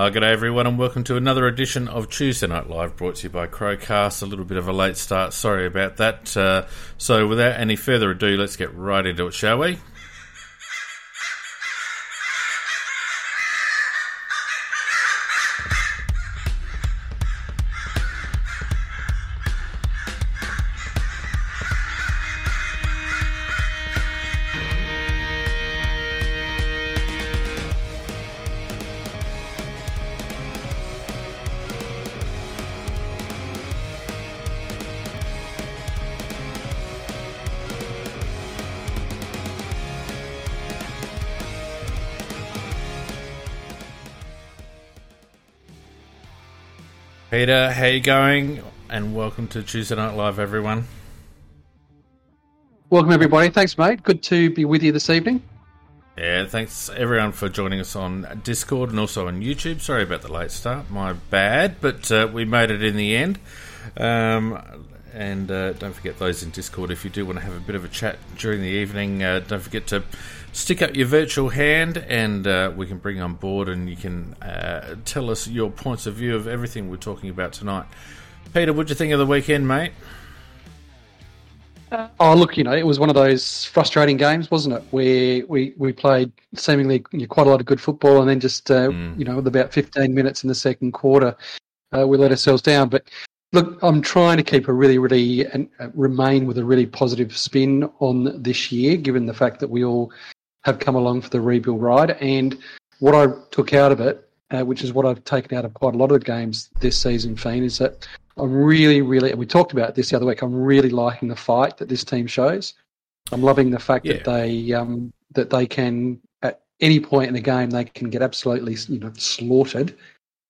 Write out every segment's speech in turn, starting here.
Uh, good day, everyone, and welcome to another edition of Tuesday Night Live, brought to you by Crowcast. A little bit of a late start, sorry about that. Uh, so, without any further ado, let's get right into it, shall we? How you going? And welcome to Tuesday Night Live, everyone. Welcome, everybody. Thanks, mate. Good to be with you this evening. Yeah, thanks everyone for joining us on Discord and also on YouTube. Sorry about the late start, my bad, but uh, we made it in the end. Um, and uh, don't forget those in Discord if you do want to have a bit of a chat during the evening. Uh, don't forget to stick up your virtual hand and uh, we can bring on board and you can uh, tell us your points of view of everything we're talking about tonight. Peter, what'd you think of the weekend, mate? Uh, oh, look, you know, it was one of those frustrating games, wasn't it? Where we, we played seemingly you know, quite a lot of good football and then just, uh, mm. you know, with about 15 minutes in the second quarter, uh, we let ourselves down. But look, I'm trying to keep a really, really, and remain with a really positive spin on this year, given the fact that we all have come along for the rebuild ride. And what I took out of it, uh, which is what I've taken out of quite a lot of the games this season, Fiend, is that I'm really, really, and we talked about this the other week. I'm really liking the fight that this team shows. I'm loving the fact yeah. that they um, that they can at any point in the game they can get absolutely you know slaughtered,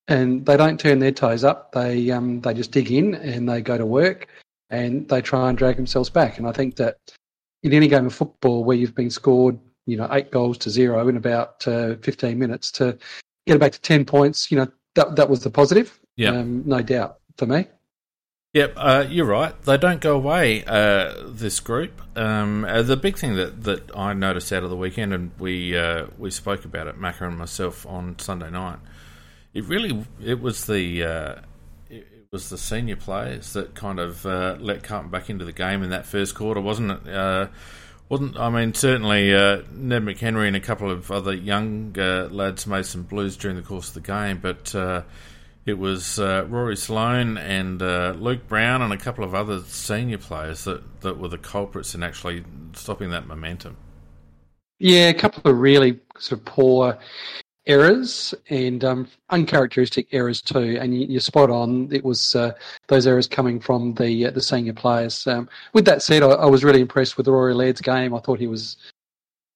and they don't turn their toes up. They um, they just dig in and they go to work, and they try and drag themselves back. And I think that in any game of football where you've been scored you know eight goals to zero in about uh, 15 minutes to get it back to 10 points. You know that that was the positive. Yeah, um, no doubt for me. Yep, uh, you're right. They don't go away. Uh, this group. Um, uh, the big thing that, that I noticed out of the weekend, and we uh, we spoke about it, Macca and myself, on Sunday night. It really it was the uh, it, it, was the senior players that kind of uh, let Carlton back into the game in that first quarter, wasn't it? Wasn't I mean certainly uh, Ned McHenry and a couple of other young uh, lads made some blues during the course of the game, but uh, it was uh, Rory Sloane and uh, Luke Brown and a couple of other senior players that, that were the culprits in actually stopping that momentum. Yeah, a couple of really sort of poor errors and um, uncharacteristic errors too. And you, are spot on. It was uh, those errors coming from the uh, the senior players. Um, with that said, I, I, was really impressed with Rory Laird's game. I thought he was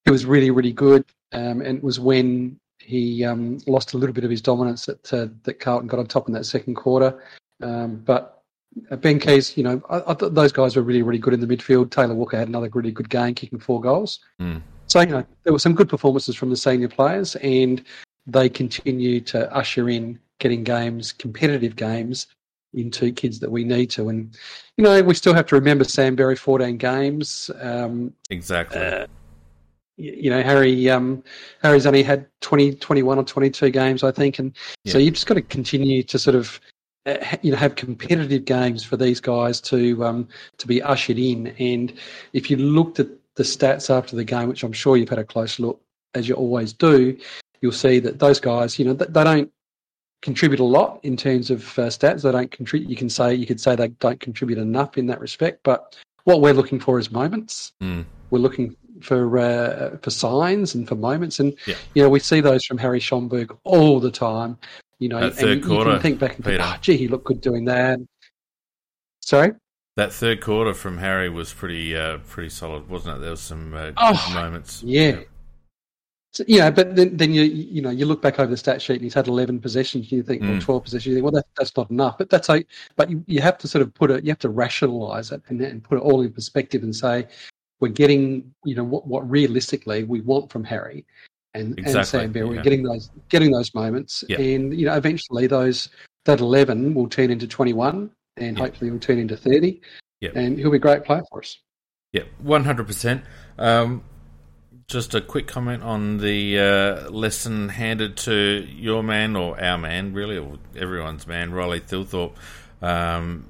he was really really good. Um, and it was when he um, lost a little bit of his dominance that uh, that Carlton got on top in that second quarter. Um, but uh, Ben Keays, you know, I, I, thought those guys were really really good in the midfield. Taylor Walker had another really good game, kicking four goals. Mm. So, you know, there were some good performances from the senior players, and they continue to usher in getting games, competitive games, into kids that we need to. And, you know, we still have to remember Sam Berry, 14 games. Um, exactly. Uh, you know, Harry um, Harry's only had 20, 21 or 22 games, I think. And yeah. so you've just got to continue to sort of uh, you know have competitive games for these guys to um, to be ushered in. And if you looked at the stats after the game, which I'm sure you've had a close look, as you always do, you'll see that those guys, you know, they don't contribute a lot in terms of uh, stats. They don't contribute. You can say you could say they don't contribute enough in that respect. But what we're looking for is moments. Mm. We're looking for uh, for signs and for moments, and yeah. you know we see those from Harry Schoenberg all the time. You know, that third and quarter, you can think back and think, oh, gee, he looked good doing that. Sorry. That third quarter from Harry was pretty uh, pretty solid, wasn't it? There was some uh, oh, moments. Yeah. yeah. So, you know, but then, then you you know you look back over the stat sheet and he's had eleven possessions. You think, mm. or twelve possessions. You think, well, that, that's not enough. But that's like, but you, you have to sort of put it. You have to rationalise it and, and put it all in perspective and say, we're getting you know what what realistically we want from Harry and, exactly. and Sam Bear. We're getting those getting those moments, yeah. and you know eventually those that eleven will turn into twenty one and yep. hopefully he'll turn into 30. Yeah. And he'll be a great player for us. Yeah, 100%. Um, just a quick comment on the uh, lesson handed to your man or our man, really, or everyone's man, Riley Thilthorpe. Um,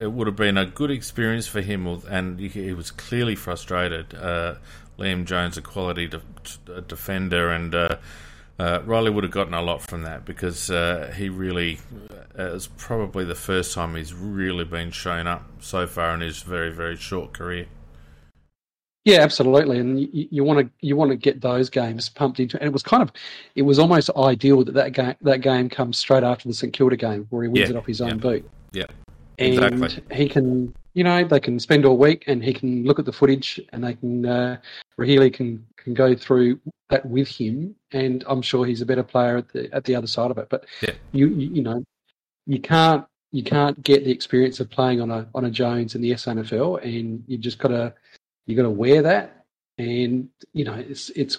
it would have been a good experience for him, and he was clearly frustrated. Uh, Liam Jones, a quality de- defender, and uh, uh, Riley would have gotten a lot from that because uh, he really uh, it's probably the first time he's really been shown up so far in his very very short career. Yeah, absolutely, and you want to you want to get those games pumped into. And it was kind of, it was almost ideal that that game that game comes straight after the St Kilda game where he wins yeah, it off his own yeah. boot. Yeah, and exactly. he can, you know, they can spend all week and he can look at the footage and they can, uh, Rahili can can go through that with him, and I'm sure he's a better player at the at the other side of it. But yeah. you, you you know, you can't you can't get the experience of playing on a on a Jones in the SANFL, and you've just got to you got to wear that. And you know, it's it's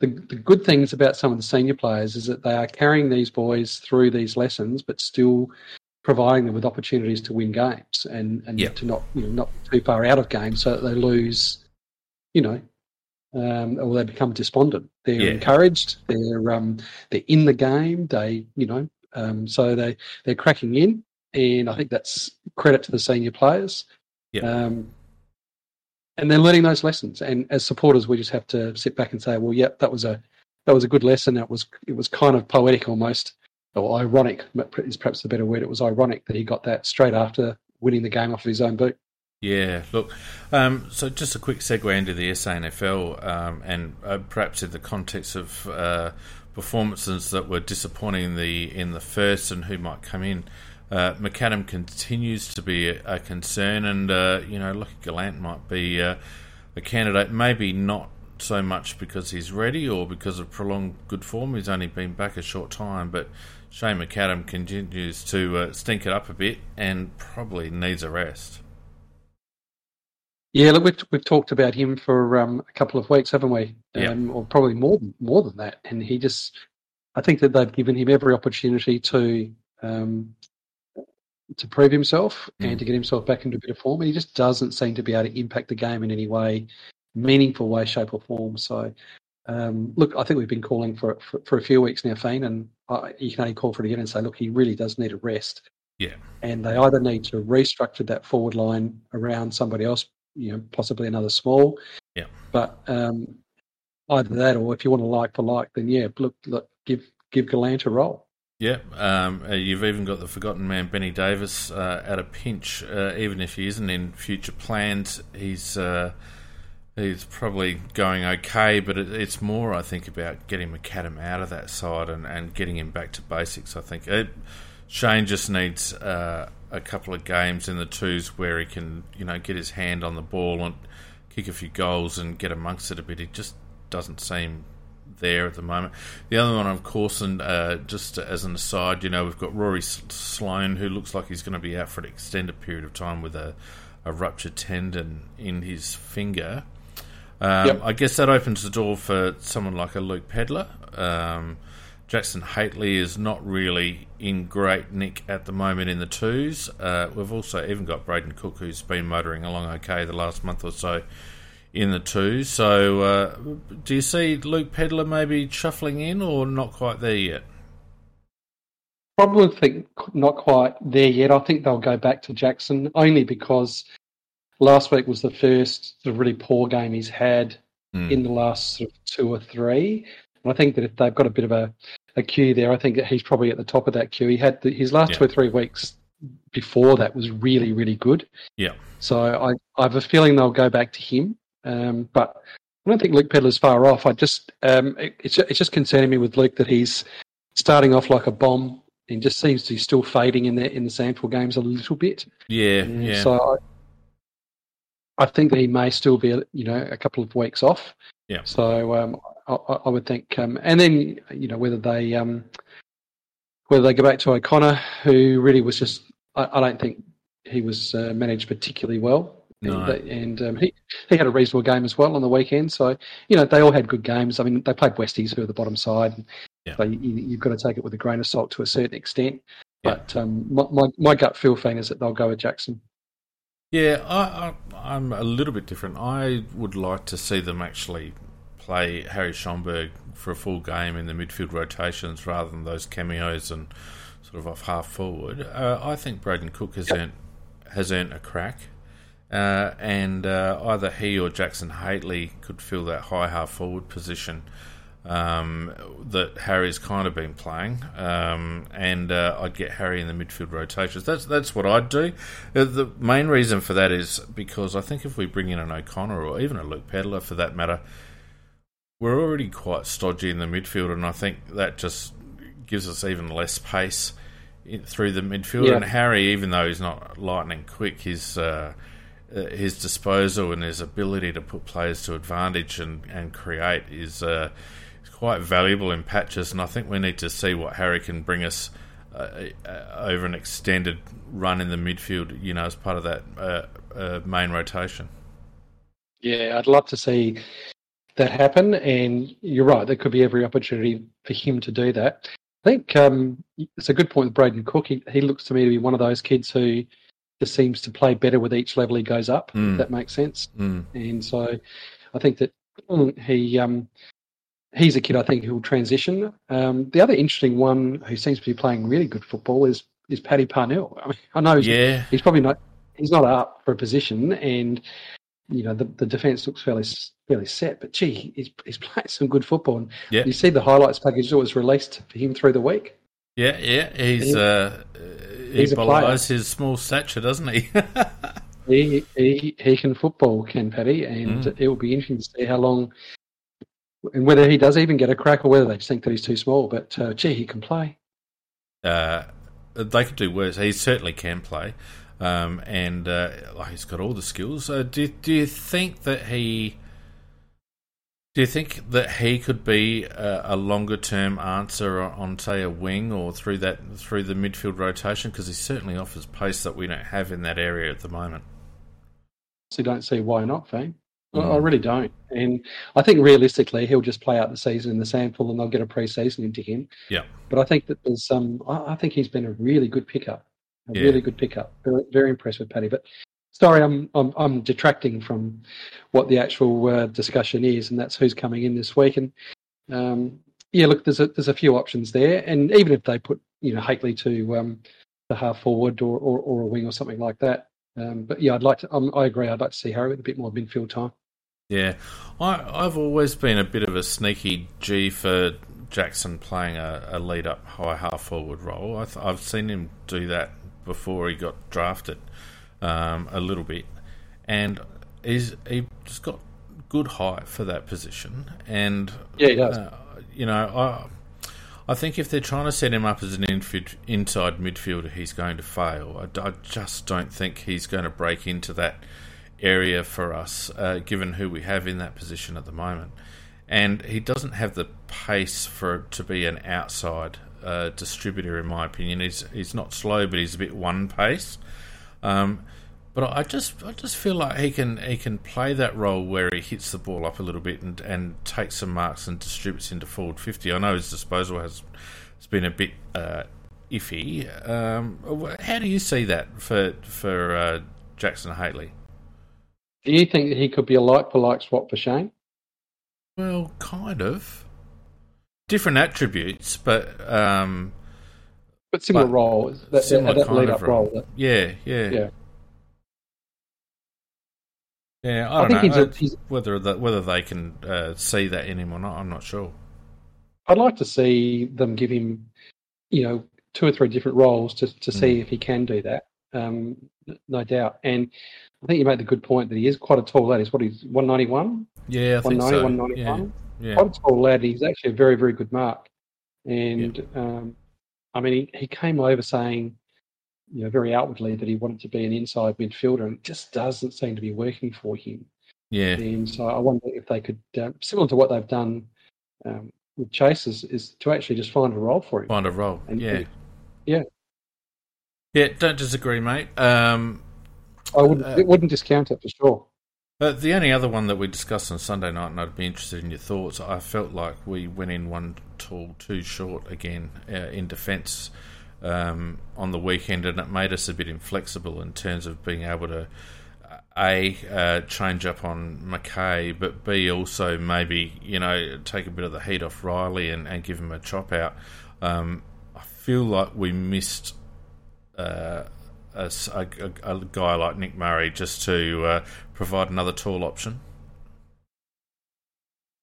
the the good things about some of the senior players is that they are carrying these boys through these lessons, but still providing them with opportunities to win games and and yep. to not you know not too far out of games so that they lose, you know, um, or they become despondent. They're yeah. encouraged. They're um, they're in the game. They you know um, so they they're cracking in, and I think that's credit to the senior players. Yeah. Um, and they're learning those lessons. And as supporters, we just have to sit back and say, well, yep, that was a that was a good lesson. It was it was kind of poetic almost, or ironic is perhaps the better word. It was ironic that he got that straight after winning the game off of his own boot. Yeah, look, um, so just a quick segue into the SANFL, um, and uh, perhaps in the context of uh, performances that were disappointing in the in the first and who might come in. Uh, McAdam continues to be a, a concern, and uh, you know, Lachie Gollant might be uh, a candidate. Maybe not so much because he's ready or because of prolonged good form. He's only been back a short time, but Shane McAdam continues to uh, stink it up a bit and probably needs a rest. Yeah, look, we've we've talked about him for um, a couple of weeks, haven't we? Um, yeah. Or probably more more than that. And he just, I think that they've given him every opportunity to um, to prove himself mm. and to get himself back into a bit of form. And he just doesn't seem to be able to impact the game in any way, meaningful way, shape, or form. So, um, look, I think we've been calling for, for, for a few weeks now, Fiend, and I, you can only call for it again and say, look, he really does need a rest. Yeah. And they either need to restructure that forward line around somebody else you know, possibly another small. Yeah. But um, either that, or if you want to like for like, then yeah, look, look give give Gollant a roll. Yeah, um, uh, you've even got the forgotten man Benny Davis uh, at a pinch. Uh, even if he isn't in future plans, he's uh, he's probably going okay. But it, it's more, I think, about getting McAdam out of that side and, and getting him back to basics. I think it, Shane just needs uh, a couple of games in the twos where he can, you know, get his hand on the ball and kick a few goals and get amongst it a bit. He just doesn't seem there at the moment. The other one, of course, and uh, just as an aside, you know, we've got Rory Sloane, who looks like he's going to be out for an extended period of time with a, a ruptured tendon in his finger. Um, yep. I guess that opens the door for someone like a Luke Pedlar. Um, Jackson Hately is not really in great nick at the moment in the twos. Uh, we've also even got Brayden Cook, who's been motoring along okay the last month or so in the two. So, uh, do you see Luke Pedlar maybe shuffling in, or not quite there yet? Probably think not quite there yet. I think they'll go back to Jackson only because last week was the first of really poor game he's had mm. in the last sort of two or three. And I think that if they've got a bit of a a queue there. I think that he's probably at the top of that queue. He had the, his last yeah. two or three weeks before that was really, really good. Yeah. So I, I have a feeling they'll go back to him. Um, but I don't think Luke Pedlar's far off. I just um, it, it's it's just concerning me with Luke that he's starting off like a bomb and just seems to be still fading in the in the SANFL games a little bit. Yeah, um, yeah. So I, I think that he may still be you know a couple of weeks off. Yeah. So um, I, I, would think, um, and then you know whether they um, whether they go back to O'Connor, who really was just I, I don't think he was uh, managed particularly well. No. And, and um, he he had a reasonable game as well on the weekend. So you know they all had good games. I mean they played Westies who are the bottom side. Yeah. So you, have got to take it with a grain of salt to a certain extent. Yeah. But um, my, my, my gut feel thing is that they'll go with Jackson. Yeah, I, I, I'm a little bit different. I would like to see them actually play Harry Schoenberg for a full game in the midfield rotations rather than those cameos and sort of off half forward. Uh, I think Brayden Cook has yep. earned has earned a crack, uh, and uh, either he or Jackson Hately could fill that high half forward position um, that Harry's kind of been playing, um, and uh, I'd get Harry in the midfield rotations. That's that's what I'd do. Uh, the main reason for that is because I think if we bring in an O'Connor or even a Luke Pedlar for that matter, we're already quite stodgy in the midfield, and I think that just gives us even less pace in, through the midfield. Yeah. And Harry, even though he's not lightning quick, uh, uh, his disposal and his ability to put players to advantage and, and create is uh, quite valuable in patches, and I think we need to see what Harry can bring us uh, uh, over an extended run in the midfield. You know, as part of that uh, uh, main rotation. Yeah, I'd love to see that happen, and you're right. There could be every opportunity for him to do that. I think um, it's a good point with Brayden Cook. He, he, looks to me to be one of those kids who just seems to play better with each level he goes up. Mm. that makes sense. Mm. And so, I think that he um, he's a kid I think who will transition. Um, the other interesting one who seems to be playing really good football is is Paddy Parnell. I mean, I know he's, yeah. he's probably not he's not up for a position, and you know the, the defence looks fairly fairly set. But gee, he's he's playing some good football. And yeah. you see the highlights package that was released for him through the week. Yeah, yeah, he's uh, he belies his small stature, doesn't he? he, he he can football, Ken Paddy, and mm. it will be interesting to see how long and whether he does even get a crack or whether they just think that he's too small. But uh, gee, he can play. Uh, they could do worse. He certainly can play, um, and uh, he's got all the skills. Uh, do do you think that he? Do you think that he could be a, a longer term answer on, say, a wing or through that through the midfield rotation? Because he certainly offers pace that we don't have in that area at the moment. So don't see why not, Fane. Mm. I really don't. And I think realistically, he'll just play out the season in the SANFL and they'll get a pre-season into him. Yeah. But I think that there's some, I think he's been a really good pickup, a yeah. really good pickup. Very, very impressed with Paddy. But sorry, I'm, I'm, I'm detracting from what the actual uh, discussion is, and that's who's coming in this week. And um, yeah, look, there's a, there's a few options there. And even if they put, you know, Hately to um, the half forward or, or, or a wing or something like that, um, but yeah, I'd like to. Um, I agree. I'd like to see Harry with a bit more midfield time. Yeah, I, have always been a bit of a sneaky G for Jackson playing a, a lead up high half forward role. I've, I've, seen him do that before he got drafted um, a little bit, and he's he's got good height for that position. And yeah, he does. Uh, you know, I I think if they're trying to set him up as an inside midfielder, he's going to fail. I, I just don't think he's going to break into that area for us, uh, given who we have in that position at the moment. And he doesn't have the pace for to be an outside uh, distributor, in my opinion. He's he's not slow, but he's a bit one pace. Um, but I just I just feel like he can he can play that role where he hits the ball up a little bit and, and takes some marks and distributes into forward fifty. I know his disposal has has been a bit uh, iffy. Um, how do you see that for for uh, Jackson Hately? Do you think that he could be a like for like swap for Shane? Well, kind of. Different attributes, but um, but similar but role. That, similar that, that lead up role. role yeah, yeah, yeah. Yeah, I don't I know he's a, whether the, whether they can uh, see that in him or not. I'm not sure. I'd like to see them give him, you know, two or three different roles to to see mm. if he can do that. Um, no doubt. And I think you made the good point that he is quite a tall lad. He's what he's 191? Yeah, I think 190, so. 191. Yeah, yeah. Quite a tall lad. He's actually a very, very good mark. And yeah. um, I mean, he, he came over saying, you know, very outwardly that he wanted to be an inside midfielder, and it just doesn't seem to be working for him. Yeah. And so I wonder if they could, uh, similar to what they've done um, with Chase, is, is, to actually just find a role for him. Find a role. And, yeah. yeah. Yeah, don't disagree, mate. Um, I wouldn't, uh, wouldn't discount it for sure. But the only other one that we discussed on Sunday night, and I'd be interested in your thoughts, I felt like we went in one tall too short again uh, in defence um, on the weekend, and it made us a bit inflexible in terms of being able to a uh, change up on McKay, but b also maybe you know take a bit of the heat off Riley and, and give him a chop out. Um, I feel like we missed uh, a, a, a, guy like Nick Murray just to uh, provide another tall option.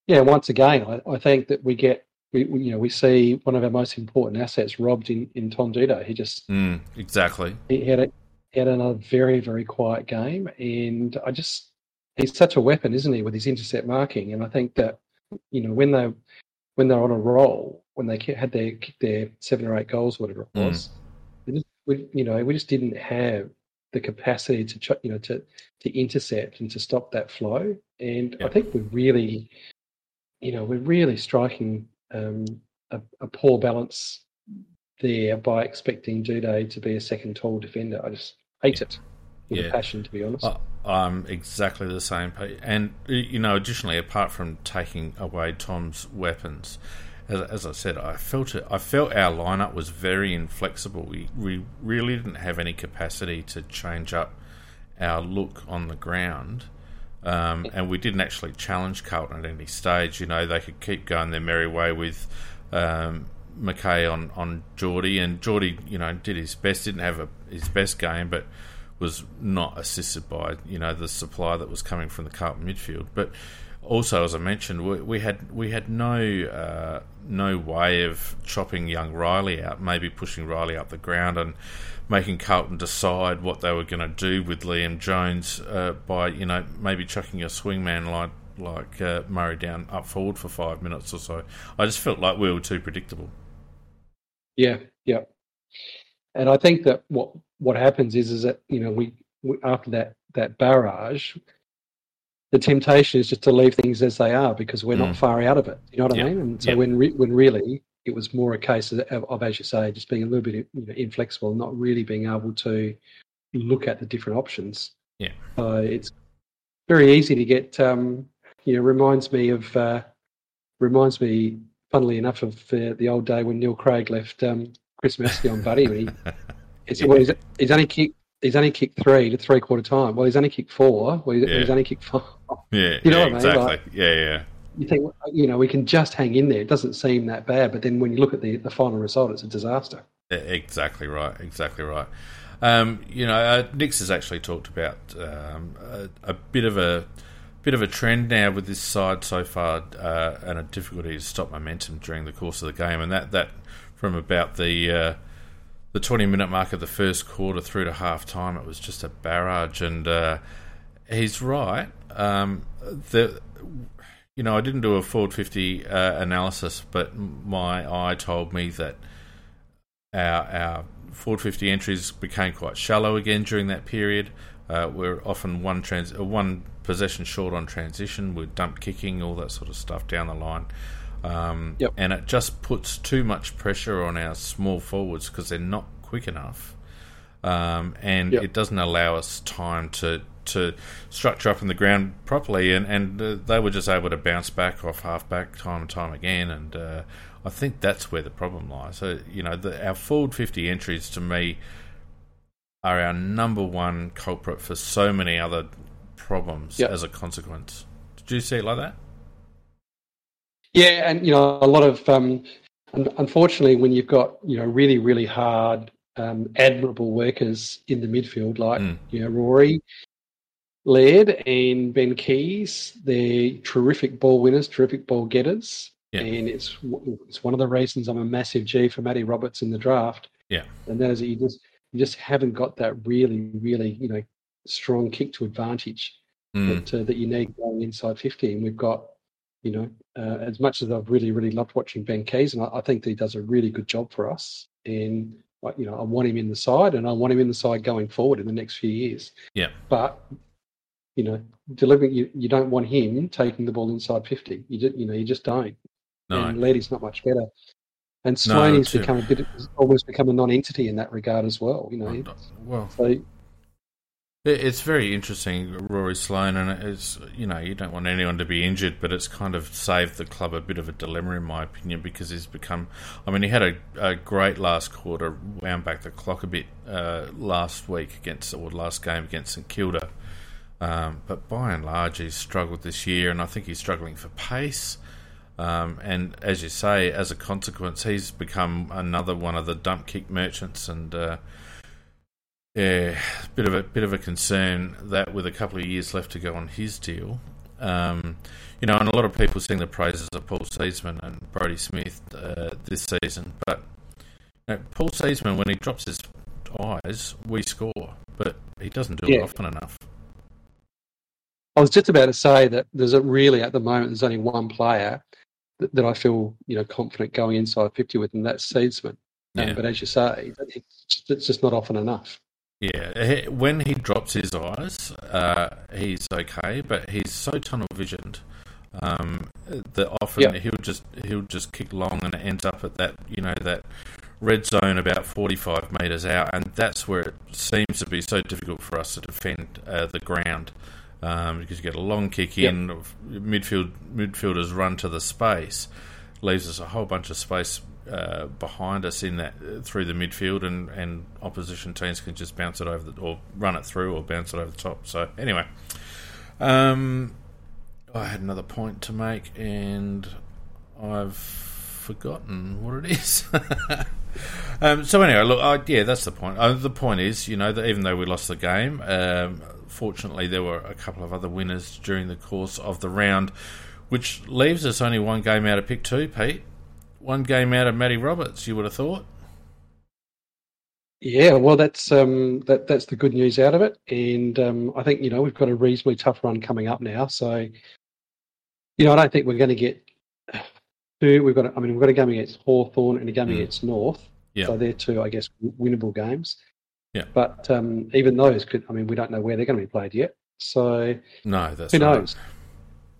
Yeah, once again, I, I think that we get we, we, you know we see one of our most important assets robbed in in Tom Doedee. He just mm, exactly he had a he had another very very quiet game, and I just he's such a weapon, isn't he, with his intercept marking? And I think that you know when they when they're on a roll, when they had their their seven or eight goals, whatever it hmm. was, mm. we, just, we you know we just didn't have the capacity to you know to to intercept and to stop that flow. And I think we're really, you know, we're really striking um, a, a, poor balance there by expecting Doedee to be a second tall defender. I just hate it with yeah. passion, to be honest. I'm exactly the same. And, you know, additionally, apart from taking away Tom's weapons, as, as, I said, I felt it. I felt our lineup was very inflexible. We we really didn't have any capacity to change up our look on the ground, um, and we didn't actually challenge Carlton at any stage. You know, they could keep going their merry way with um, McKay on on Jordie, and Jordie, you know, did his best. Didn't have a, his best game, but was not assisted by you know the supply that was coming from the Carlton midfield, but also, as I mentioned, we, we had we had no uh, no way of chopping young Riley out. Maybe pushing Riley up the ground and making Carlton decide what they were going to do with Liam Jones uh, by you know maybe chucking a swingman like like uh, Murray down up forward for five minutes or so. I just felt like we were too predictable. Yeah, yeah, and I think that what what happens is is that you know we, we after that that barrage the temptation is just to leave things as they are because we're mm. not far out of it. You know what I mean? And so when re- when really it was more a case of, of, as you say, just being a little bit you know, inflexible, not really being able to look at the different options. Yeah. So it's very easy to get. Um, you know, reminds me of uh, reminds me, funnily enough, of uh, the old day when Neil Craig left um, Chris Mesty on Buddy. He, it's, yeah. well, he's, he's only kicked he's only kicked three to three quarter time. Well, he's only kicked four. Well, he's, yeah. he's only kicked five. Yeah, you know yeah, what I mean? Exactly. Like, yeah, yeah. You think you know we can just hang in there. It doesn't seem that bad, but then when you look at the the final result, it's a disaster. Exactly right. Exactly right. Um, you know, uh, Nix has actually talked about um, a, a, bit of a bit of a trend now with this side so far, uh, and a difficulty to stop momentum during the course of the game, and that that from about the uh, the 20 minute mark of the first quarter through to half time, it was just a barrage. And uh, he's right. Um, the, you know, I didn't do a forward 50 uh, analysis, but my eye told me that our, our forward 50 entries became quite shallow again during that period. Uh, we're often one trans- uh, one possession short on transition. We're dump kicking, all that sort of stuff down the line. Um, yep. And it just puts too much pressure on our small forwards because they're not quick enough. Um, and yep. it doesn't allow us time to to structure up in the ground properly, and and uh, they were just able to bounce back off halfback time and time again, and uh, I think that's where the problem lies. So you know, the, our forward fifty entries to me are our number one culprit for so many other problems yep. as a consequence. Did you see it like that? Yeah, and you know, a lot of um, unfortunately, when you've got you know really really hard, um, admirable workers in the midfield like mm. you know Rory, Laird, and Ben Keays, they're terrific ball winners, terrific ball getters, yeah. and it's it's one of the reasons I'm a massive G for Matty Roberts in the draft. Yeah, and that is that you just you just haven't got that really really you know strong kick to advantage mm. that uh, that you need going inside fifty, and we've got you know, uh, as much as I've really, really loved watching Ben Keays, and I, I, think that he does a really good job for us. And you know, I want him in the side, and I want him in the side going forward in the next few years. Yeah. But you know, delivering you, you don't want him taking the ball inside fifty. You just, you know, you just don't. No. And Laddie's not much better. And Swaney's no, become a bit, almost become a non-entity in that regard as well. You know, well, so it's very interesting, Rory Sloane, and it's you know you don't want anyone to be injured, but it's kind of saved the club a bit of a dilemma, in my opinion, because he's become. I mean, he had a, a great last quarter, wound back the clock a bit uh, last week against or last game against St Kilda, Um, but by and large, he's struggled this year, and I think he's struggling for pace. Um, and as you say, as a consequence, he's become another one of the dump kick merchants, and uh, yeah, bit of a bit of a concern that with a couple of years left to go on his deal, um, you know, and a lot of people sing the praises of Paul Seedsman and Brodie Smith uh, this season, but you know, Paul Seedsman, when he drops his eyes, we score, but he doesn't do yeah. it often enough. I was just about to say that there's a really at the moment there's only one player that, that I feel you know confident going inside 50 with, and that's Seedsman. Um, but as you say, it's just not often enough. Yeah, when he drops his eyes, uh, he's okay, but he's so tunnel visioned um, that often yep. he'll just he'll just kick long and it ends up at that you know that red zone about 45 metres out, and that's where it seems to be so difficult for us to defend uh, the ground um, because you get a long kick in, yep. midfield midfielders run to the space, leaves us a whole bunch of space uh, behind us in that uh, through the midfield, and, and opposition teams can just bounce it over the, or run it through or bounce it over the top. So anyway, um, I had another point to make, and I've forgotten what it is. um, so anyway, look, I, yeah, that's the point. Uh, the point is, you know, that even though we lost the game, um, fortunately there were a couple of other winners during the course of the round, which leaves us only one game out of pick two, Pete. One game out of Matty Roberts. You would have thought. Yeah, well, that's um, that that's the good news out of it, and um, I think you know we've got a reasonably tough run coming up now. So, you know, I don't think we're going to get two. We've got, I mean, we've got a game against Hawthorn and a game mm. against North. Yeah. So they're two, I guess, winnable games. Yeah. But um, even those could, I mean, we don't know where they're going to be played yet. So no, that's who knows.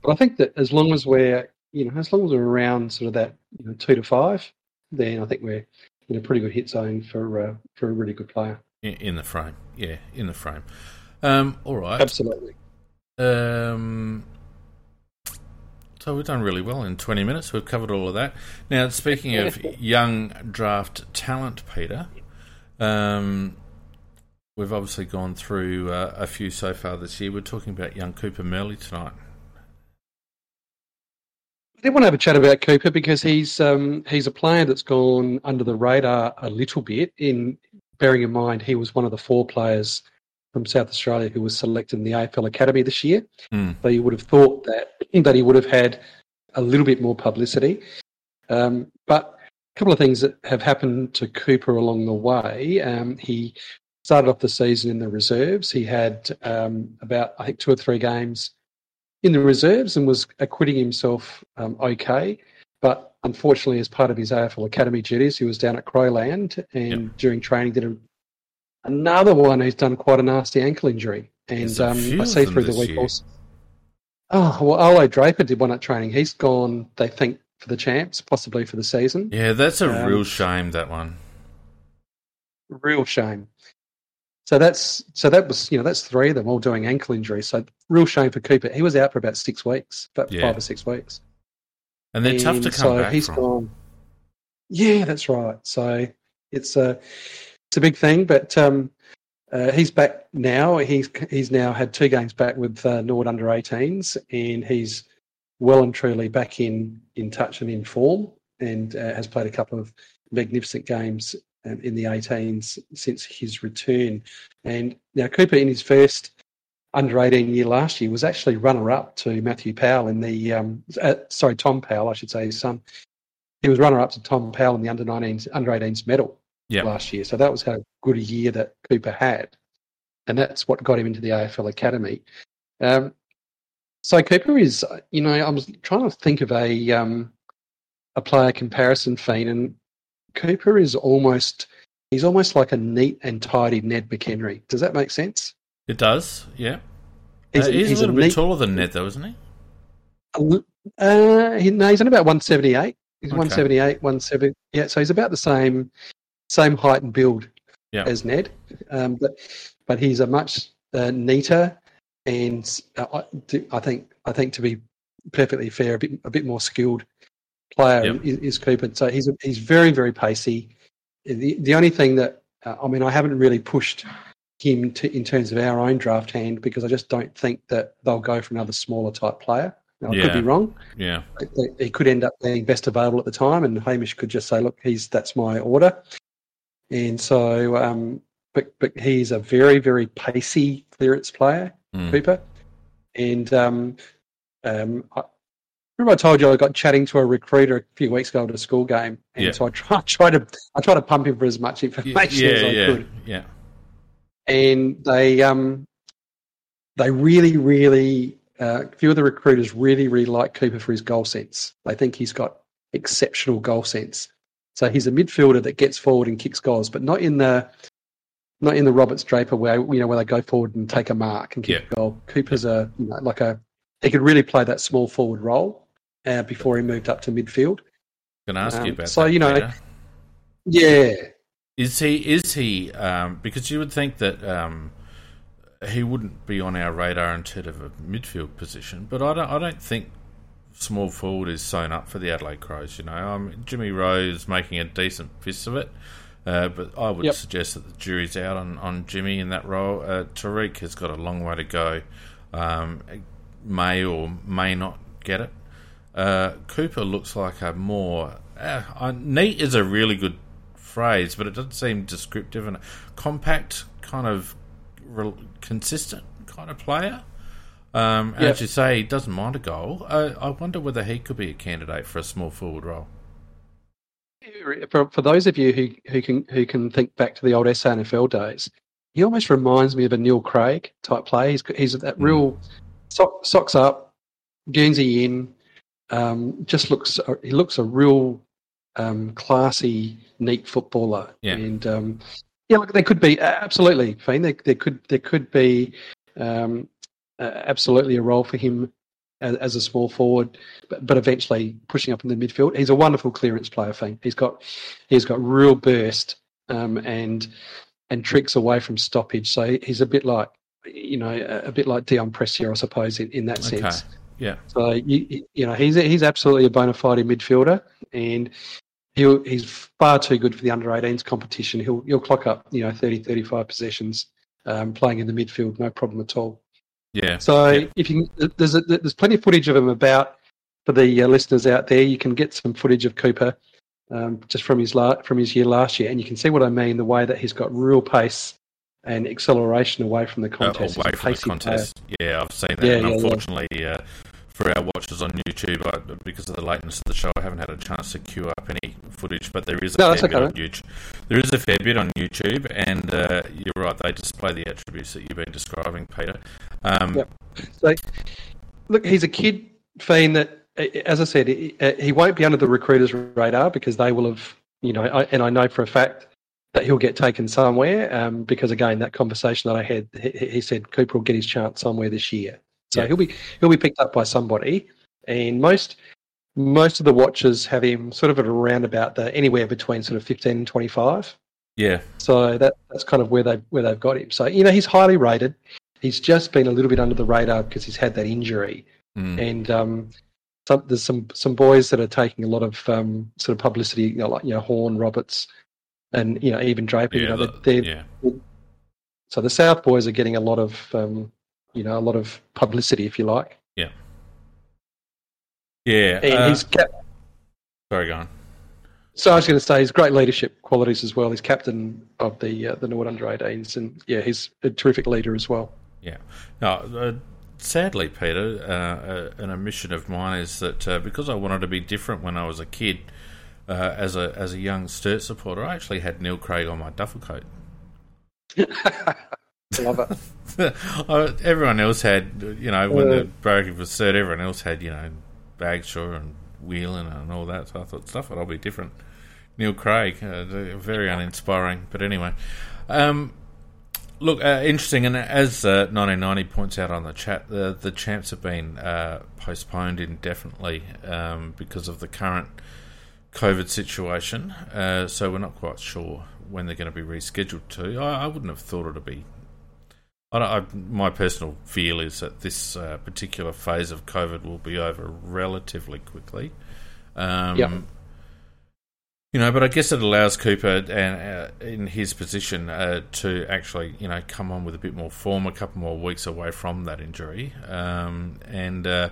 But I think that as long as we're, you know, as long as we're around sort of that you know, two to five, then I think we're in a pretty good hit zone for uh, for a really good player. In the frame, yeah, in the frame. Um, all right, absolutely. Um, so we've done really well in 20 minutes. We've covered all of that. Now, speaking of young draft talent, Peter, um, we've obviously gone through uh, a few so far this year. We're talking about young Cooper Murley tonight. I did want to have a chat about Cooper because he's um, he's a player that's gone under the radar a little bit. In bearing in mind, he was one of the four players from South Australia who was selected in the AFL Academy this year. Mm. So you would have thought that that he would have had a little bit more publicity. Um, but a couple of things that have happened to Cooper along the way. Um, he started off the season in the reserves. He had um, about I think two or three games in the reserves and was acquitting himself um, okay. But unfortunately, as part of his AFL Academy duties, he was down at Crowland and yep. during training did a Another one who's done quite a nasty ankle injury, and um, I see through the week also. Oh well, Arlo Draper did one at training. He's gone. They think for the champs, possibly for the season. Yeah, that's a um, real shame. That one. Real shame. So that's so that was you know that's three of them all doing ankle injuries. So real shame for Cooper. He was out for about six weeks, about yeah. five or six weeks. And they're and tough to come so back he's from. Gone, yeah, that's right. So it's a it's a big thing, but um, uh, he's back now. He's he's now had two games back with uh, Nord under 18s, and he's well and truly back in in touch and in form, and uh, has played a couple of magnificent games um, in the 18s since his return. And now Cooper, in his first under 18 year last year, was actually runner up to Matthew Powell in the um, uh, sorry Tom Powell, I should say his son. He was runner up to Tom Powell in the under 19s under 18s medal yep. last year. So that was how good a year that Cooper had. And that's what got him into the AFL Academy. Um, so Cooper is, you know, I was trying to think of a um, a player comparison feed, and Cooper is almost he's almost like a neat and tidy Ned McHenry. Does that make sense? It does, yeah. He's, uh, he's, he's a little a bit neat, taller than Ned, though, isn't he? Uh, he, no, he's only about one seventy eight. He's okay. one seventy eight, one seventy. Yeah, so he's about the same same height and build yep. as Ned, um, but but he's a much uh, neater and uh, I think I think to be perfectly fair, a bit a bit more skilled player yep. is, is, Cooper. So he's a, he's very very pacey. The the only thing that uh, I mean I haven't really pushed him to, in terms of our own draft hand because I just don't think that they'll go for another smaller type player. Now, I Yeah. could be wrong. Yeah. He- could end up being best available at the time, and Hamish could just say, "Look, he's that's my order." And so, um, but but he's a very very pacey clearance player, Mm. Cooper. And um, um, I, remember I told you I got chatting to a recruiter a few weeks ago at a school game, and Yeah. so I tried, tried to I tried to pump him for as much Yeah, information as I yeah, could yeah. and they um they really really uh, a few of the recruiters really really like Cooper for his goal sense. They think he's got exceptional goal sense. So he's a midfielder that gets forward and kicks goals, but not in the not in the Roberts Draper way, you know, where they go forward and take a mark and kick Yeah. a goal. Cooper's a you know, like a he could really play that small forward role uh, before he moved up to midfield. Going to ask you Um, about so, that. you know, Peter. Yeah, Is he? Is he? Um, because you would think that um, he wouldn't be on our radar instead of a midfield position, but I don't. I don't think small forward is sewn up for the Adelaide Crows. You know, um, Jimmy Rowe's making a decent fist of it, uh, but I would Yep. suggest that the jury's out on, on Jimmy in that role. Uh, Tariq has got a long way to go. Um, may or may not get it. Uh, Cooper looks like a more uh, neat is a really good phrase, but it doesn't seem descriptive and compact, kind of re- consistent kind of player. Um, Yep. As you say, he doesn't mind a goal. Uh, I wonder whether he could be a candidate for a small forward role. for, for those of you who, who can who can think back to the old SANFL days, he almost reminds me of a Neil Craig type player. He's he's that real sock, socks up, Guernsey in, um, just looks he looks a real um, classy, neat footballer. Yeah. and um, yeah, look, there could be absolutely, Fiend. There, there could there could be um, uh, absolutely a role for him as, as a small forward, but, but eventually pushing up in the midfield. He's a wonderful clearance player, Fiend. He's got he's got real burst um, and and tricks away from stoppage. So he's a bit like you know a, a bit like Dion Prestia, I suppose, in, in that Okay. sense. Yeah. So you, you know he's he's absolutely a bona fide midfielder, and he'll, he's far too good for the under 18s competition. He'll he'll clock up you know 30, 35 possessions um, playing in the midfield, no problem at all. Yeah. So Yeah. if you there's a, there's plenty of footage of him about for the uh, listeners out there. You can get some footage of Cooper um, just from his la- from his year last year, and you can see what I mean. The way that he's got real pace and acceleration away from the Uh, contest. He's away from the pacey player. contest. Yeah, I've seen that. Yeah, and yeah, yeah. unfortunately, uh, for our watchers on YouTube, I, because of the lateness of the show, I haven't had a chance to queue up any footage. But there is a No, fair that's bit okay, on YouTube. There is a fair bit on YouTube, and uh, you're right. They display the attributes that you've been describing, Peter. Um, Yep. So, look, he's a kid, Fiend, that, as I said, he, uh, he won't be under the recruiter's radar because they will have, you know, I, and I know for a fact that he'll get taken somewhere um, because, again, that conversation that I had, he, he said Cooper will get his chance somewhere this year. So Yeah. he'll be he'll be picked up by somebody, and most most of the watchers have him sort of at around about the anywhere between sort of fifteen and twenty five. Yeah, So that that's kind of where they where they've got him. So you know he's highly rated. He's just been a little bit under the radar because he's had that injury, Mm. and um, some, there's some some boys that are taking a lot of um, sort of publicity, you know, like you know Horne, Roberts, and you know even Draper. you yeah, know, the- they're, yeah. so the South boys are getting a lot of um, you know a lot of publicity, if you like. Yeah, And uh, he's cap- sorry, go on. so I was going to say his great leadership qualities as well. He's captain of the uh, the Norwood Under 18s, and yeah, he's a terrific leader as well. Yeah. No, uh, sadly, Peter, uh, uh, an omission of mine is that uh, because I wanted to be different when I was a kid, uh, as a as a young Sturt supporter, I actually had Neil Craig on my duffel coat. Love it. Uh, everyone else had, you know, when Uh. the break was Sturt, everyone else had, you know, Bagshaw and Whelan and all that. So I thought, stuff it, I'll be different. Neil Craig, uh, very uninspiring. But anyway, um, look, uh, interesting. And as uh, 1990 points out on the chat, the the champs have been uh, postponed indefinitely um, because of the current COVID situation. Uh, so we're not quite sure when they're going to be rescheduled to. I, I wouldn't have thought it'd be. I I, my personal feel is that this uh, particular phase of COVID will be over relatively quickly. Um, Yep. You know, but I guess it allows Cooper uh, in his position uh, to actually, you know, come on with a bit more form, a couple more weeks away from that injury, um, and uh,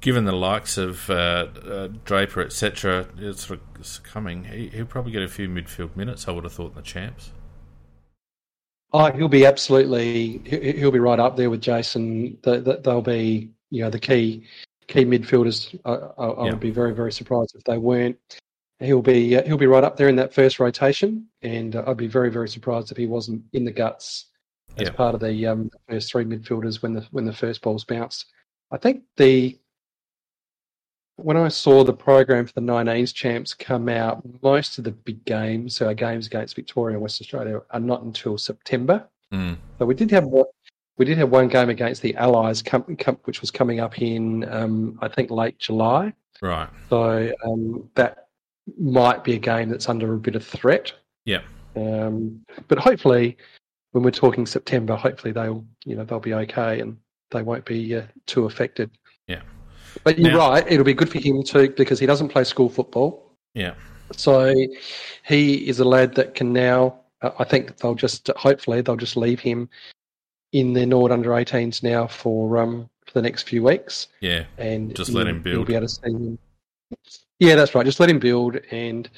given the likes of uh, uh, Draper, etc., sort of coming, he, will probably get a few midfield minutes. I would have thought in the champs. Oh, he'll be absolutely. He'll be right up there with Jason. They'll be, you know, the key key midfielders. I, I, I would be very very surprised if they weren't he'll be uh, he'll be right up there in that first rotation, and uh, I'd be very very surprised if he wasn't in the guts as yeah. part of the um, first three midfielders when the when the first balls bounced. I think the when I saw the program for the 19s champs come out, most of the big games, so our games against Victoria and West Australia, are not until September. Mm. So we did have what we did have one game against the Allies, which was coming up in um, I think late July. Right. So um, that might be a game that's under a bit of threat. Yeah. Um, but hopefully, when we're talking September, hopefully they'll you know they'll be okay and they won't be uh, too affected. Yeah. But you're now, right; it'll be good for him too because he doesn't play school football. Yeah. So he is a lad that can now. Uh, I think they'll just hopefully they'll just leave him in their Nord under 18s now for um for the next few weeks. Yeah. And just let him build. You'll be able to see him yeah, that's right. Just let him build, and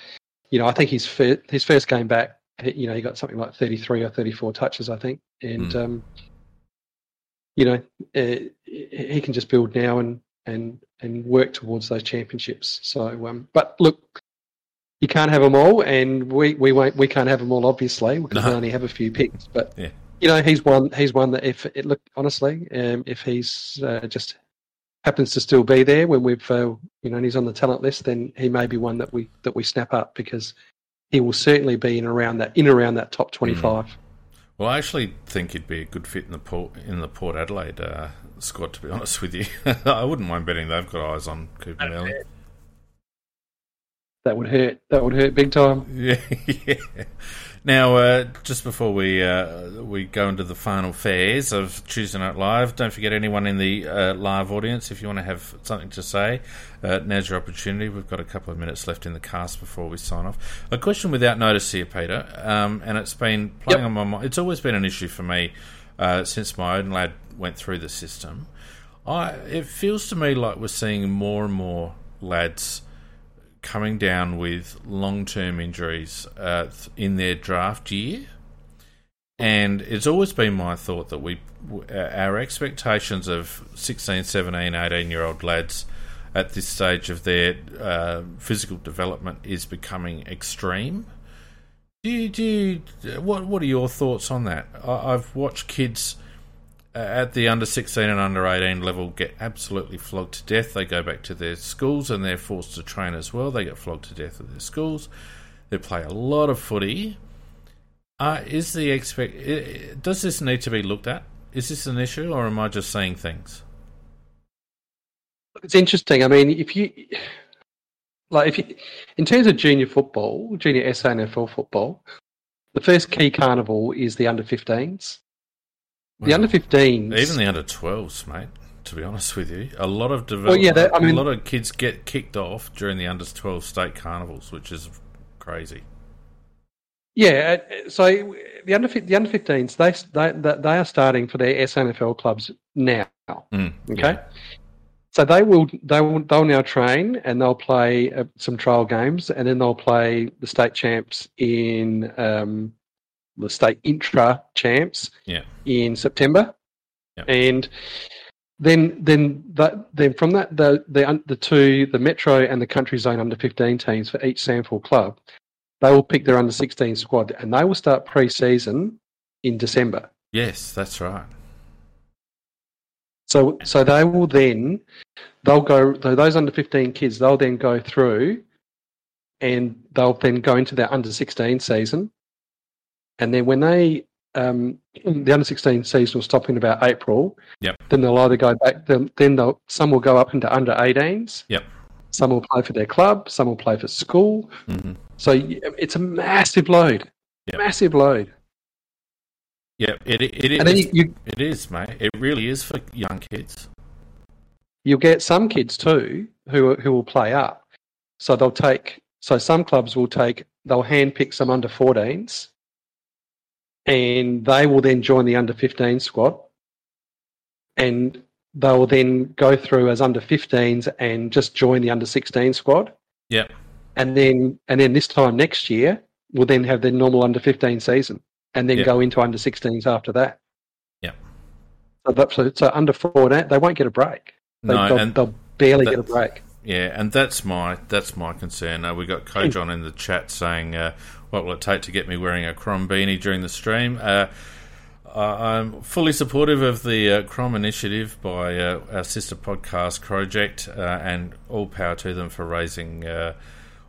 you know, I think his fir- his first game back, you know, he got something like thirty three or thirty four touches, I think, and mm. um, you know, uh, he can just build now and and and work towards those championships. So, um, but look, you can't have them all, and we we won't we can't have them all, obviously, because no. only have a few picks. But yeah. you know, he's one he's one that if it look honestly, um, if he's uh, just happens to still be there when we've uh, you know and he's on the talent list, then he may be one that we that we snap up because he will certainly be in around that in around that top twenty five. Mm. Well, I actually think he'd be a good fit in the Port in the Port Adelaide uh, squad. To be honest with you, I wouldn't mind betting they've got eyes on Cooper Nelly. That would hurt. That would hurt big time. Yeah, yeah. Now, uh, just before we uh, we go into the final phase of Tuesday Night Live, don't forget anyone in the uh, live audience, if you want to have something to say, uh, now's your opportunity. We've got a couple of minutes left in the cast before we sign off. A question without notice here, Peter, um, and it's been playing yep. on my mind. It's always been an issue for me uh, since my own lad went through the system. I, it feels to me like we're seeing more and more lads coming down with long term injuries uh, in their draft year. And it's always been my thought that we, our expectations of 16, 17, 18 year old lads at this stage of their uh, physical development is becoming extreme. Do you, do you, what, what are your thoughts on that? I, I've watched kids at the under 16 and under 18 level get absolutely flogged to death. They go back to their schools and they're forced to train as well. They get flogged to death at their schools. They play a lot of footy. Uh, is the expect? Does this need to be looked at? Is this an issue, or am I just saying things? It's interesting. I mean, if you like, if you, in terms of junior football, junior SANFL football, the first key carnival is the under 15s. The under 15s, even the under 12s, mate. To be honest with you, a lot of develop- well, yeah, that, I mean, a lot of kids get kicked off during the under 12 state carnivals, which is crazy. Yeah, uh, so the under the under 15s they they they are starting for their SANFL clubs now. Mm, okay, yeah. So they will they will they'll now train and they'll play uh, some trial games and then they'll play the state champs in um, the state intra champs yeah. in September, and then then that then from that the the the two the metro and the country zone under fifteen teams for each SANFL club, they will pick their under sixteen squad and they will start pre-season in December. Yes, that's right. So so they will then they'll go those under fifteen kids they'll then go through and they'll then go into their under sixteen season and then when they um, the under sixteen season will stop in about April. Yep. Then they'll either go back. Then, then they'll some will go up into under 18s. Yep. Some will play for their club. Some will play for school. Mm-hmm. So it's a massive load. Yep. Massive load. Yeah, it it, it is. You, it is, mate. It really is for young kids. You'll get some kids too who who will play up. So they'll take So some clubs will take, they'll handpick some under 14s and they will then join the under 15 squad and they will then go through as under 15s and just join the under 16 squad. Yep. And then, and then this time next year, we'll then have the normal under 15 season and then go into under 16s after that. Yeah. So, so, under 14, they won't get a break. They, No, they'll, they'll barely get a break. Yeah, and that's my that's my concern. Uh, we got Kojon in the chat saying, uh, "What will it take to get me wearing a Crom beanie during the stream?" Uh, I'm fully supportive of the uh, Crom initiative by uh, our sister podcast Project, uh, and all power to them for raising uh,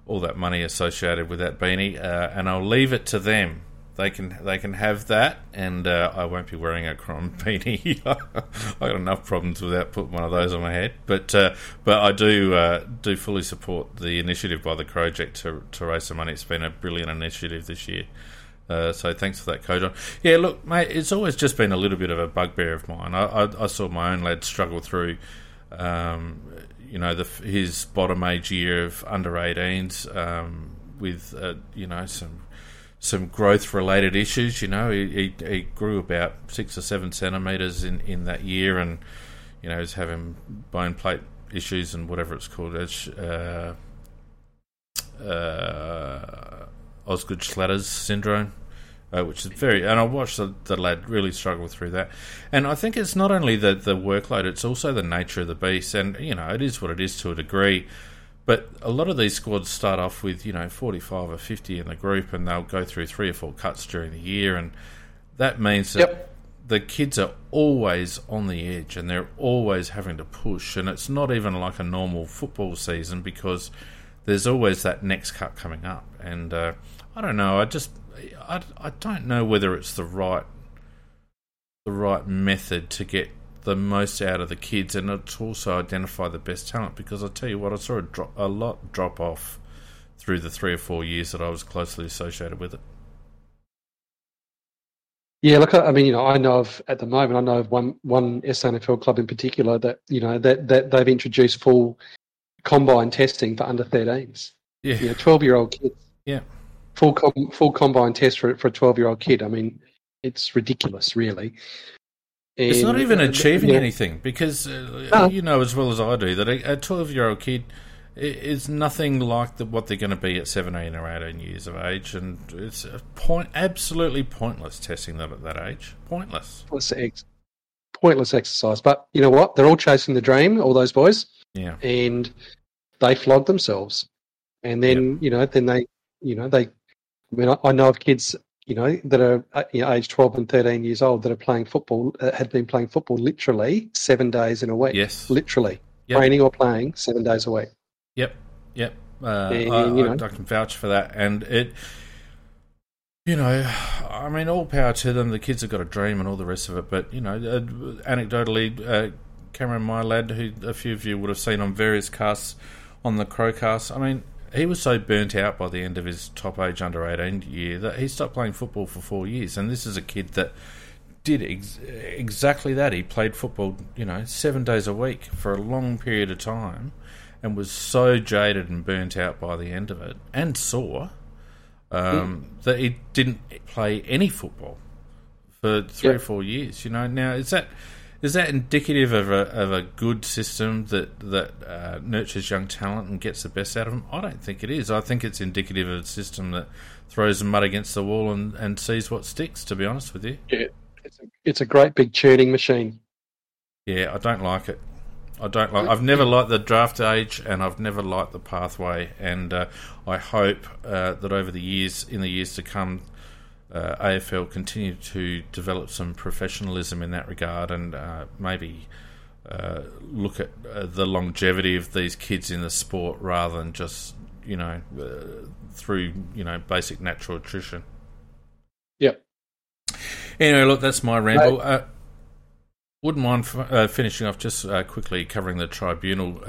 all that money associated with that beanie. Uh, and I'll leave it to them. They can they can have that, and uh, I won't be wearing a Crom beanie. I got enough problems without putting one of those on my head. But uh, but I do uh, do fully support the initiative by the project to to raise some money. It's been a brilliant initiative this year. Uh, so thanks for that, Coach. Yeah, look, mate, it's always just been a little bit of a bugbear of mine. I, I, I saw my own lad struggle through, um, you know, the, his bottom age year of under 18s um, with, uh, you know, some some growth related issues. You know, he, he, grew about six or seven centimeters in, in that year, and you know, he's having bone plate issues and whatever it's called. Uh, uh, Osgood Schlatters syndrome. Uh, which is very, and I watched the, the lad really struggle through that, and I think it's not only the the workload; it's also the nature of the beast, and you know it is what it is to a degree. But a lot of these squads start off with you know forty five or fifty in the group, and they'll go through three or four cuts during the year, and that means that Yep. the kids are always on the edge, and they're always having to push, and it's not even like a normal football season because there's always that next cut coming up, and uh, I don't know, I just I, I don't know whether it's the right the right method to get the most out of the kids, and to also identify the best talent. Because I tell you what, I saw a, drop, a lot drop off through the three or four years that I was closely associated with it. Yeah, look, I mean, you know, I know of at the moment, I know of one one SANFL club in particular that you know that that they've introduced full combine testing for under 13s. Yeah, You know, 12 year old kids. Yeah. Full com- full combine test for for a 12 year old kid. I mean, it's ridiculous, really. It's not even achieving know, anything because uh, No. you know as well as I do that a twelve-year-old kid is nothing like the, what they're going to be at seventeen or eighteen years of age, and it's a point absolutely pointless testing them at that age. Pointless. Pointless, ex- pointless exercise. But you know what? They're all chasing the dream, all those boys, Yeah, and they flog themselves. And then you know, then they, you know, they. I mean, I, I know of kids, you know, that are uh, you know, age twelve and thirteen years old that are playing football, uh, had been playing football literally seven days in a week. Yes. literally Yep. training or playing seven days a week. Yep, yep. Uh, And, I, you I. I can vouch for that, and it. You know, I mean, all power to them. The kids have got a dream and all the rest of it. But you know, uh, anecdotally, uh, Cameron, my lad, who a few of you would have seen on various casts on the Crowcast, I mean, he was so burnt out by the end of his top age under eighteen year that he stopped playing football for four years. And this is a kid that did ex- exactly that. He played football, you know, seven days a week for a long period of time, and was so jaded and burnt out by the end of it, and sore um, that he didn't play any football for three Yeah. or four years. You know, now is that is that indicative of a of a good system that that uh, nurtures young talent and gets the best out of them? I don't think it is. I think it's indicative of a system that throws the mud against the wall and, and sees what sticks. To be honest with you. Yeah, it's a, it's a great big churning machine. Yeah, I don't like it. I don't like. I've never liked the draft age, and I've never liked the pathway. And uh, I hope uh, that over the years, in the years to come, uh, AFL continue to develop some professionalism in that regard, and uh, maybe uh, look at uh, the longevity of these kids in the sport rather than just you know uh, through you know basic natural attrition. Yep. Anyway, look, that's my ramble. Uh, wouldn't mind f- uh, finishing off just uh, quickly covering the tribunal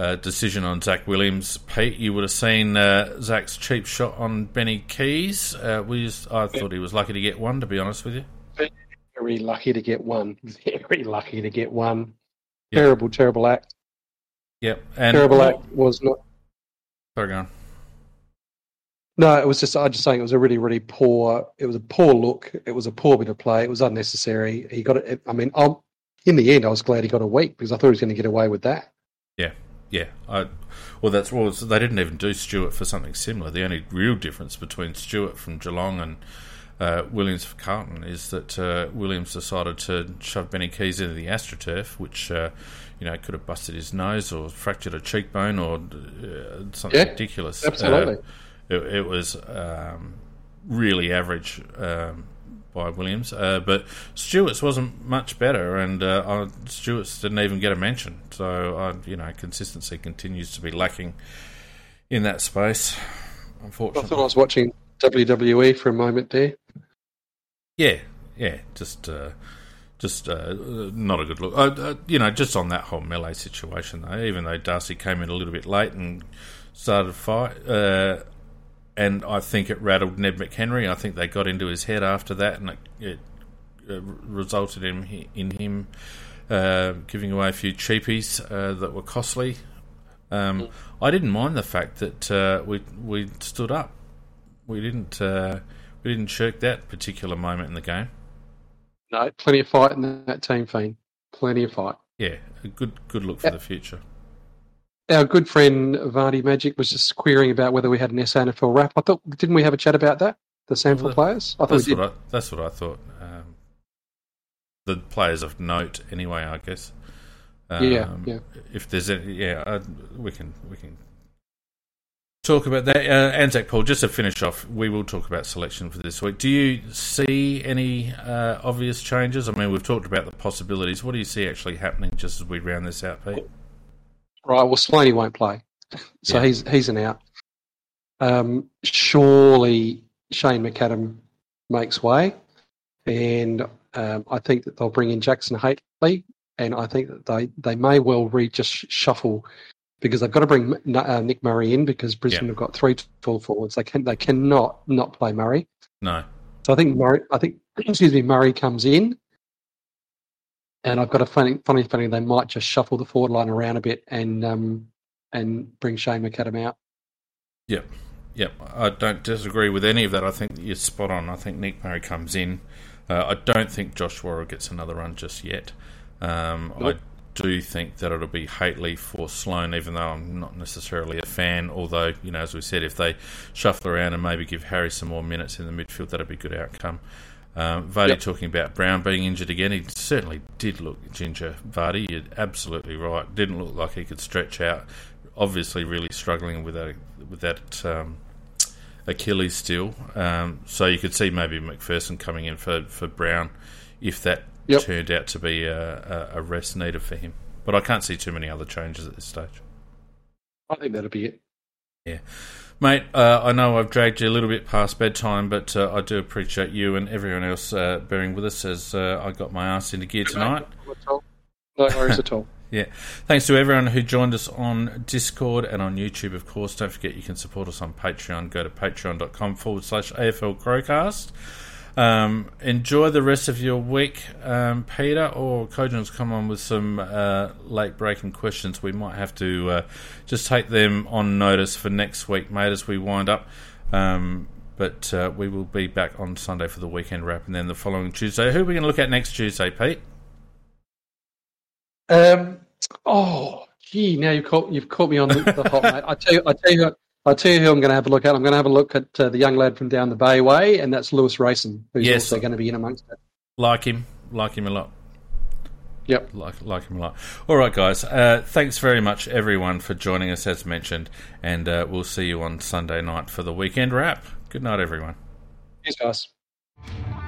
uh, decision on Zach Williams. Pete, you would have seen uh, Zach's cheap shot on Benny Keays. Uh, we just, I thought he was lucky to get one, to be honest with you. Very lucky to get one. Very lucky to get one. Yeah. Terrible, terrible act. Yep. And terrible act was not. Sorry, go on. No, it was just I just saying it was a really really poor. It was a poor look. It was a poor bit of play. It was unnecessary. He got it. I mean, I'm, in the end, I was glad he got a week because I thought he was going to get away with that. Yeah. I, well, that's well. They didn't even do Stewart for something similar. The only real difference between Stewart from Geelong and uh, Williams for Carlton is that uh, Williams decided to shove Benny Keays into the AstroTurf, which uh, you know could have busted his nose or fractured a cheekbone or uh, something Yeah, ridiculous. absolutely. Uh, it, it was um, really average um, by Williams, uh, but Stewart's wasn't much better, and uh, Stewart's didn't even get a mention. So uh, you know, consistency continues to be lacking in that space. Unfortunately. I thought I was watching WWE for a moment there. Yeah, yeah, just uh, just uh, not a good look. Uh, uh, you know, just on that whole melee situation, though, even though Darcy came in a little bit late and started a fight, uh, and I think it rattled Ned McHenry. I think they got into his head after that, and it, it uh, resulted in in him uh, giving away a few cheapies uh, that were costly. Um, I didn't mind the fact that uh, we we stood up. We didn't uh, we didn't shirk that particular moment in the game. No, plenty of fight in that team, Fiend. Plenty of fight. Yeah, a good good look for the future. Our good friend Vardy Magic was just querying about whether we had an SANFL wrap. I thought, didn't we have a chat about that? The SANFL Well, players? I thought That's what I, that's what I thought. Um, the players of note, anyway. I guess. Um, Yeah, yeah. If there's any, yeah, uh, we can we can talk about that. Uh, Anzac Paul, just to finish off, we will talk about selection for this week. Do you see any uh, obvious changes? I mean, we've talked about the possibilities. What do you see actually happening just as we round this out, Pete? Right, well, Slaney won't play. So Yeah. he's he's an out. Um, surely Shane McAdam makes way. And um, I think that they'll bring in Jackson Hately. And I think that they, they may well re just shuffle because they've got to bring uh, Nick Murray in because Brisbane Yeah. have got three full forwards. They can they cannot not play Murray. No. So I think Murray, I think, excuse me, Murray comes in, and I've got a funny, funny feeling they might just shuffle the forward line around a bit and um, and bring Shane McAdam out. Yep. Yep. I don't disagree with any of that. I think you're spot on. I think Nick Murray comes in. Uh, I don't think Josh Warren gets another run just yet. Um, Nope. I do think that it'll be Hately for Sloane, even though I'm not necessarily a fan. Although, you know, as we said, if they shuffle around and maybe give Harry some more minutes in the midfield, that'd be a good outcome. Um, Vardy Yep. talking about Brown being injured again. He certainly did look ginger, Vardy. You're absolutely right. Didn't look like he could stretch out. Obviously, really struggling with that with that um, Achilles still. Um, so you could see maybe McPherson coming in for, for Brown if that Yep. turned out to be a, a, rest needed for him. But I can't see too many other changes at this stage. I think that'll be it. Mate, uh, I know I've dragged you a little bit past bedtime, but uh, I do appreciate you and everyone else uh, bearing with us as uh, I got my ass into gear tonight. No worries at all. Yeah. Thanks to everyone who joined us on Discord and on YouTube, of course. Don't forget you can support us on Patreon. Go to patreon.com forward slash AFL Crowcast. Um, enjoy the rest of your week, um, Peter, or Kojan's come on with some uh, late breaking questions. We might have to uh, just take them on notice for next week, mate, as we wind up. Um, but uh, we will be back on Sunday for the weekend wrap and then the following Tuesday. Who are we going to look at next Tuesday, Pete? Um, oh, gee, now you've caught you've caught me on the, the hot mate. I tell you, I tell you, I tell you who I'm going to have a look at. I'm going to have a look at uh, the young lad from down the Bayway, and that's Lewis Rayson, who's Yes. also going to be in amongst it. Like him. Like him a lot. Yep. like like him a lot. All right, guys. Uh, thanks very much, everyone, for joining us as mentioned, and uh, we'll see you on Sunday night for the weekend wrap. Good night, everyone. Cheers, guys.